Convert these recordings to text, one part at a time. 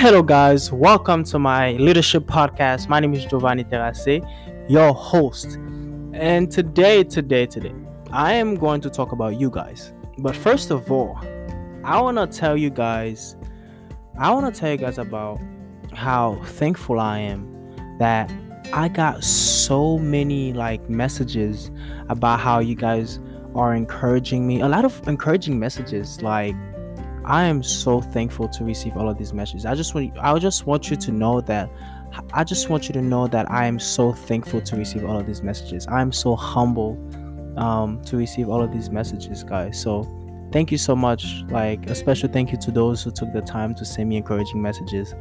Hello, guys. Welcome to my leadership podcast. My name is Djovanny Therasse, your host. And today, today, today, I am going to talk about you guys. But first of all, I want to tell you guys, I want to tell you guys about how thankful I am that I got so many like messages about how you guys are encouraging me. A lot of encouraging messages like I am so thankful to receive all of these messages. I just want I just want you to know that I just want you to know that I am so thankful to receive all of these messages. I am so humble um, to receive all of these messages, guys. So thank you so much. Like a special thank you to those who took the time to send me encouraging messages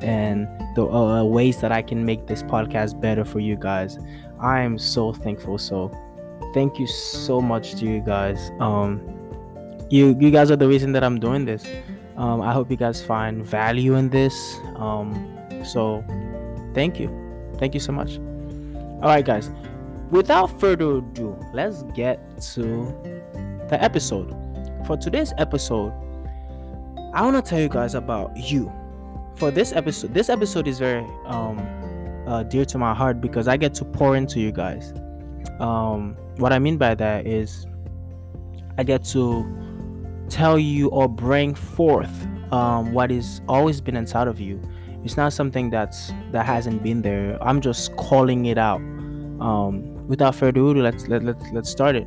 and the uh, ways that I can make this podcast better for you guys. I am so thankful. So thank you so much to you guys. Um, you you guys are the reason that I'm doing this. Um, I hope you guys find value in this. Um, so thank you, thank you so much. All right, guys. Without further ado, let's get to the episode. For today's episode, I want to tell you guys about you. For this episode, this episode is very um, uh, dear to my heart because I get to pour into you guys. Um, what I mean by that is, I get to tell you or bring forth um, what is always been inside of you. It's not something that's that hasn't been there. I'm just calling it out. Um, without further ado, let's let, let, let's start it.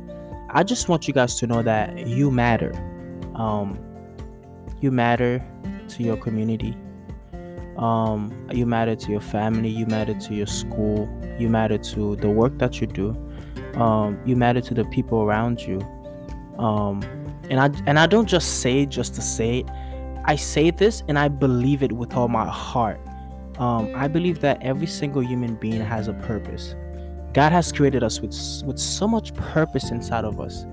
I just want you guys to know that you matter. Um, you matter to your community. Um, you matter to your family. You matter to your school. You matter to the work that you do. Um, you matter to the people around you. Um, and I and I don't just say it just to say it. I say this and I believe it with all my heart. Um, I believe that every single human being has a purpose. God has created us with with so much purpose inside of us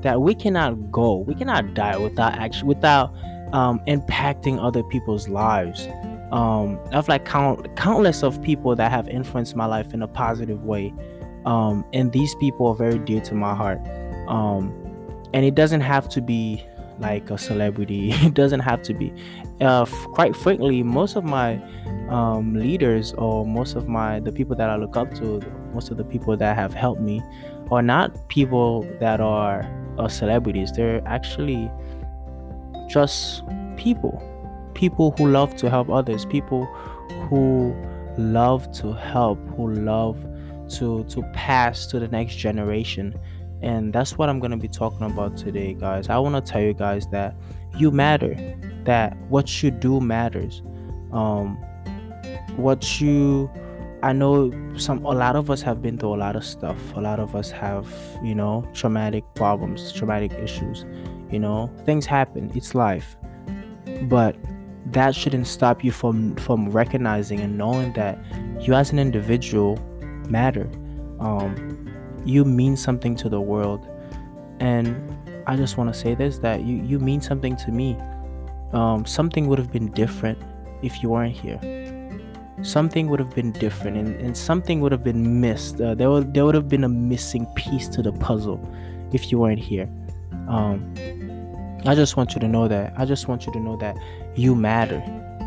that we cannot go, we cannot die without actually without um, impacting other people's lives. Um, I've like count countless of people that have influenced my life in a positive way, um, and these people are very dear to my heart. Um, and it doesn't have to be like a celebrity. It doesn't have to be. Uh, f- quite frankly most of my um, leaders or most of my the people that i look up to most of the people that have helped me are not people that are uh, celebrities. They're actually just people. People who love to help others. People who love to help who love to to pass to the next generation and that's what I'm going to be talking about today, guys. I want to tell you guys that you matter, that what you do matters. Um, what you I know some a lot of us have been through a lot of stuff. A lot of us have, you know, traumatic problems, traumatic issues. You know, things happen. It's life. But that shouldn't stop you from from recognizing and knowing that you as an individual matter. Um, you mean something to the world. And i just want to say this that you you mean something to me. Um, something would have been different if you weren't here. Something would have been different and, and something would have been missed. Uh, there would there would have been a missing piece to the puzzle if you weren't here. Um, i just want you to know that i just want you to know that you matter.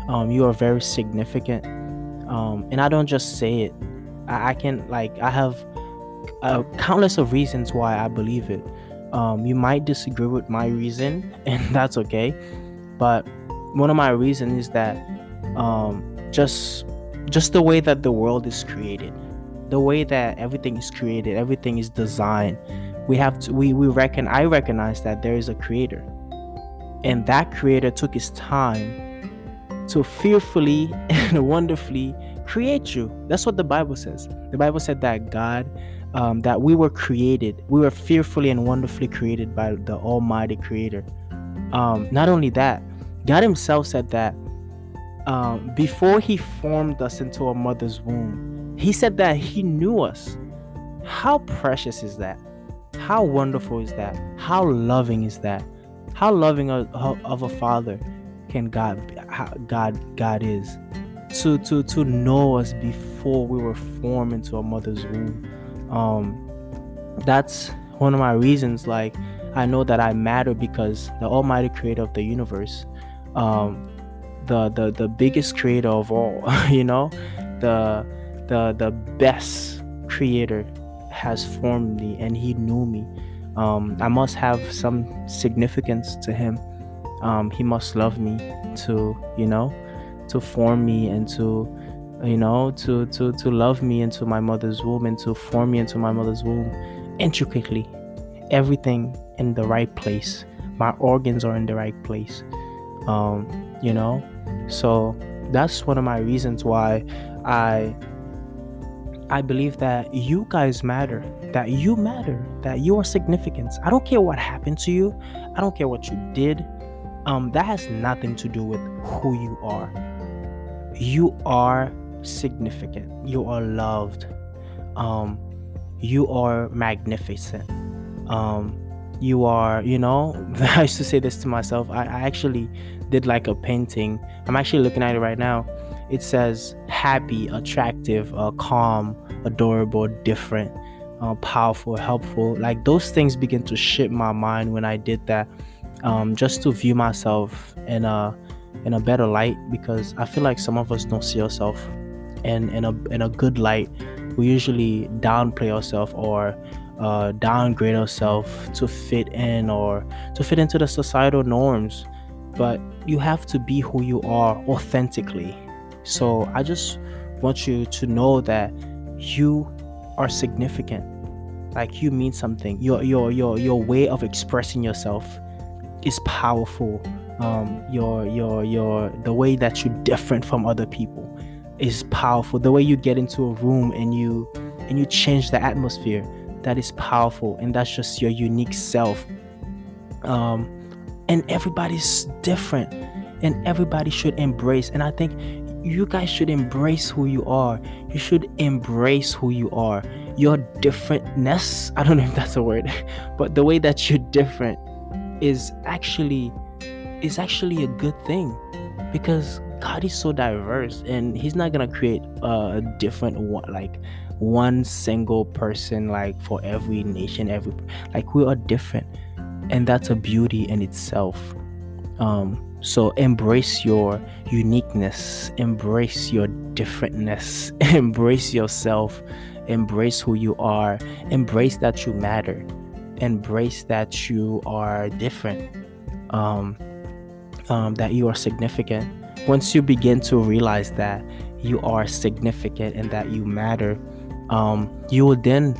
Um, you are very significant. Um, and i don't just say it. I, I can like i have uh, countless of reasons why I believe it. Um, you might disagree with my reason, and that's okay. But one of my reasons is that um, just just the way that the world is created, the way that everything is created, everything is designed. We have to we we reckon I recognize that there is a creator, and that creator took his time to fearfully and wonderfully create you. That's what the Bible says. The Bible said that God um, that we were created, we were fearfully and wonderfully created by the Almighty Creator. Um, not only that, God Himself said that um, before He formed us into our mother's womb, He said that He knew us. How precious is that? How wonderful is that? How loving is that? How loving of, a father can God God God is to to to know us before we were formed into our mother's womb um that's one of my reasons like i know that i matter because the almighty creator of the universe um the the the biggest creator of all you know? The the the best creator has formed me and he knew me. Um, i must have some significance to him. Um, he must love me to you know to form me and to you know to to to love me into my mother's womb and to form me into my mother's womb intricately. Everything in the right place. My organs are in the right place um you know? So that's one of my reasons why i i believe that you guys matter that you matter that you are significant i don't care what happened to you. I don't care what you did. Um that has nothing to do with who you are. You are significant. You are loved. Um you are magnificent. Um you are you know i used to say this to myself. I, I actually did like a painting. I'm actually looking at it right now. It says happy attractive uh, calm adorable different uh, powerful helpful. Like those things begin to shape my mind when i did that um, just to view myself in a in a better light because i feel like some of us don't see ourselves in in a in a good light we usually downplay ourselves or uh, downgrade ourselves to fit in or to fit into the societal norms. But you have to be who you are authentically. So I just want you to know that you are significant. Like you mean something. Your your your your way of expressing yourself is powerful. Um, your your your the way that you're different from other people is powerful. The way you get into a room and you and you change the atmosphere that is powerful. And that's just your unique self. Um, and everybody's different. And everybody should embrace. And i think you guys should embrace who you are. You should embrace who you are. Your differentness i don't know if that's a word but the way that you're different is actually is actually a good thing. Because god is so diverse and he's not gonna create a different one like one single person like for every nation every like we are different and that's a beauty in itself. Um so embrace your uniqueness embrace your differentness embrace yourself embrace who you are embrace that you matter embrace that you are different um, um that you are significant once you begin to realize that you are significant and that you matter um, you will then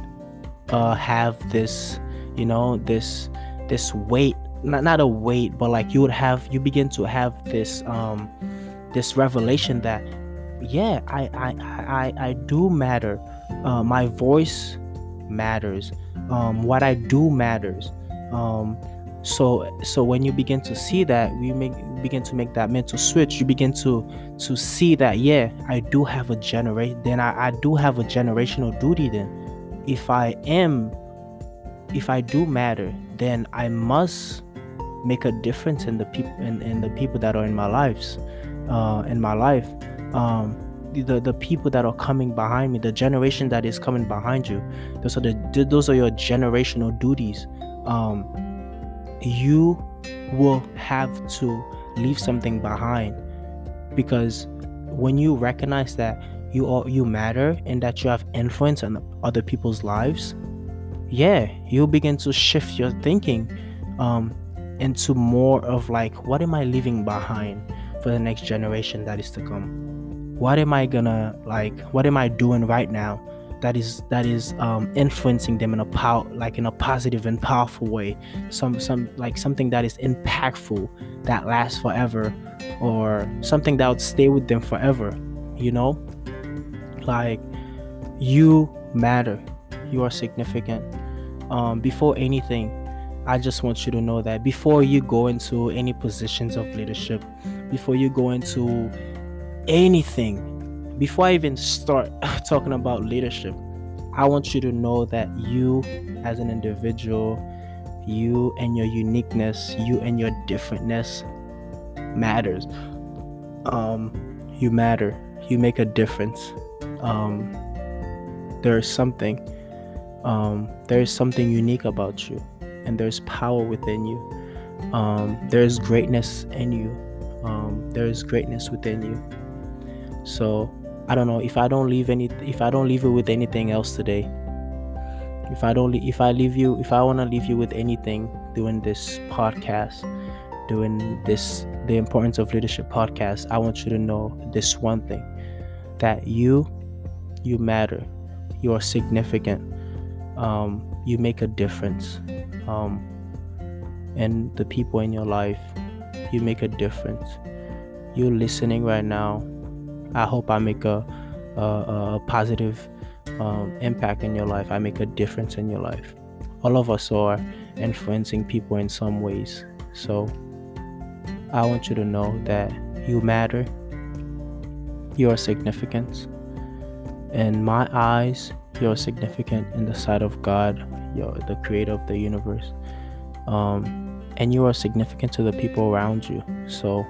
uh, have this, you know, this this weight, not not a weight, but like you would have, you begin to have this um, this revelation that, yeah, I I I I do matter. Uh, my voice matters. Um, what I do matters. Um, so so when you begin to see that we make begin to make that mental switch you begin to to see that yeah i do have a generate then I, I do have a generational duty then. If i am if i do matter then i must make a difference in the people in, in the people that are in my lives uh in my life. Um the, the people that are coming behind me the generation that is coming behind you those are the those are your generational duties. Um you will have to leave something behind because when you recognize that you are you matter and that you have influence on other people's lives yeah you'll begin to shift your thinking um into more of like what am i leaving behind for the next generation that is to come? What am i gonna like what am i doing right now that is that is um, influencing them in a power like in a positive and powerful way. Some some like something that is impactful that lasts forever or something that would stay with them forever you know? Like you matter. You are significant. Um, before anything i just want you to know that before you go into any positions of leadership before you go into anything before I even start talking about leadership, I want you to know that you, as an individual, you and your uniqueness, you and your differentness matters. Um, you matter. You make a difference. Um, there is something. Um, there is something unique about you, and there's power within you. Um, there is greatness in you. um, there is greatness within you. So I don't know if I don't leave any if I don't leave you with anything else today. If I don't if I leave you if I want to leave you with anything doing this podcast, doing this the importance of leadership podcast, I want you to know this one thing that you you matter. You are significant. Um, you make a difference. Um, and the people in your life, you make a difference. You're listening right now I hope I make a, a, a positive um, impact in your life. I make a difference in your life. All of us are influencing people in some ways. So I want you to know that you matter. You are significant. In my eyes, you're significant in the sight of God, you're the creator of the universe. Um, and you are significant to the people around you. So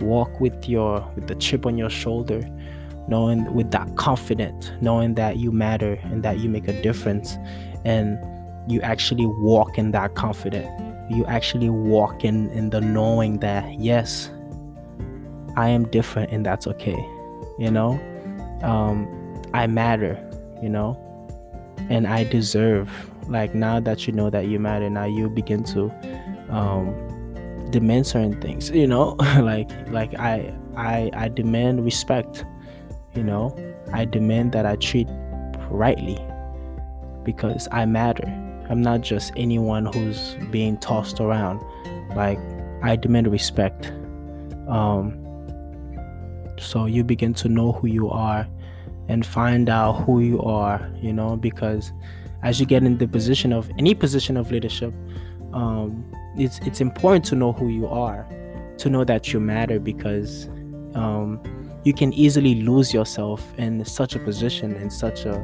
walk with your with the chip on your shoulder knowing with that confidence knowing that you matter and that you make a difference and you actually walk in that confidence. You actually walk in in the knowing that yes i am different and that's okay you know? Um i matter you know? And i deserve like now that you know that you matter now you begin to um demand certain things you know? Like like i i i demand respect you know? I demand that i treat rightly because i matter. I'm not just anyone who's being tossed around. Like i demand respect. Um so you begin to know who you are and find out who you are you know? Because as you get in the position of any position of leadership um it's it's important to know who you are, to know that you matter because um, you can easily lose yourself in such a position in such a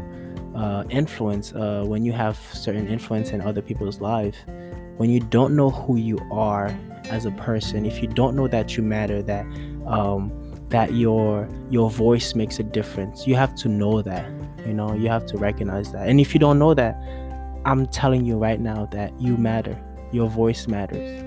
uh, influence uh, when you have certain influence in other people's life. When you don't know who you are as a person, if you don't know that you matter, that um, that your your voice makes a difference, you have to know that. You know, you have to recognize that. And if you don't know that, I'm telling you right now that you matter your voice matters.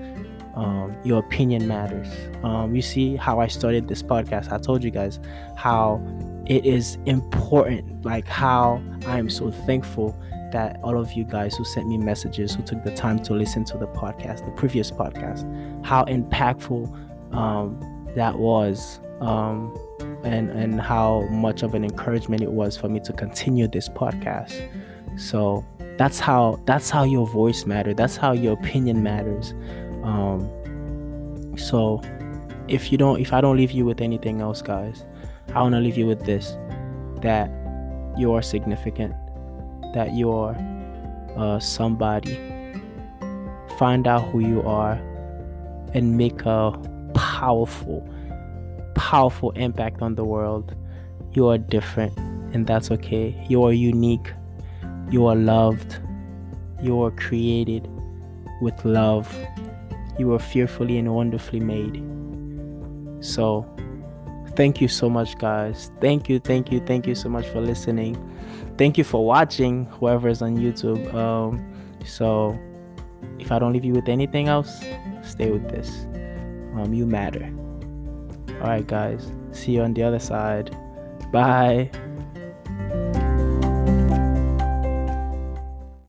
Um, your opinion matters. Um, you see how i started this podcast? I told you guys how it is important like how i am so thankful that all of you guys who sent me messages who took the time to listen to the podcast the previous podcast how impactful um, that was um, and and how much of an encouragement it was for me to continue this podcast. So that's how that's how your voice matters that's how your opinion matters. Um, so if you don't if i don't leave you with anything else guys i want to leave you with this that you are significant that you are uh, somebody. Find out who you are and make a powerful powerful impact on the world. You are different and that's okay. You are unique you are loved. You are created with love. You are fearfully and wonderfully made. So, thank you so much, guys. Thank you, thank you, thank you so much for listening. Thank you for watching, whoever is on YouTube. Um, so, if I don't leave you with anything else, stay with this. Um, you matter. All right, guys. See you on the other side. Bye.